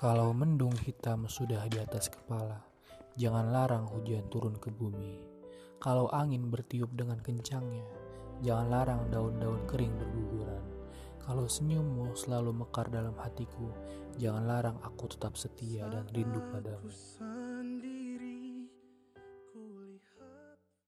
Kalau mendung hitam sudah di atas kepala, jangan larang hujan turun ke bumi. Kalau angin bertiup dengan kencangnya, jangan larang daun-daun kering berguguran. Kalau senyummu selalu mekar dalam hatiku, jangan larang aku tetap setia dan rindu padamu.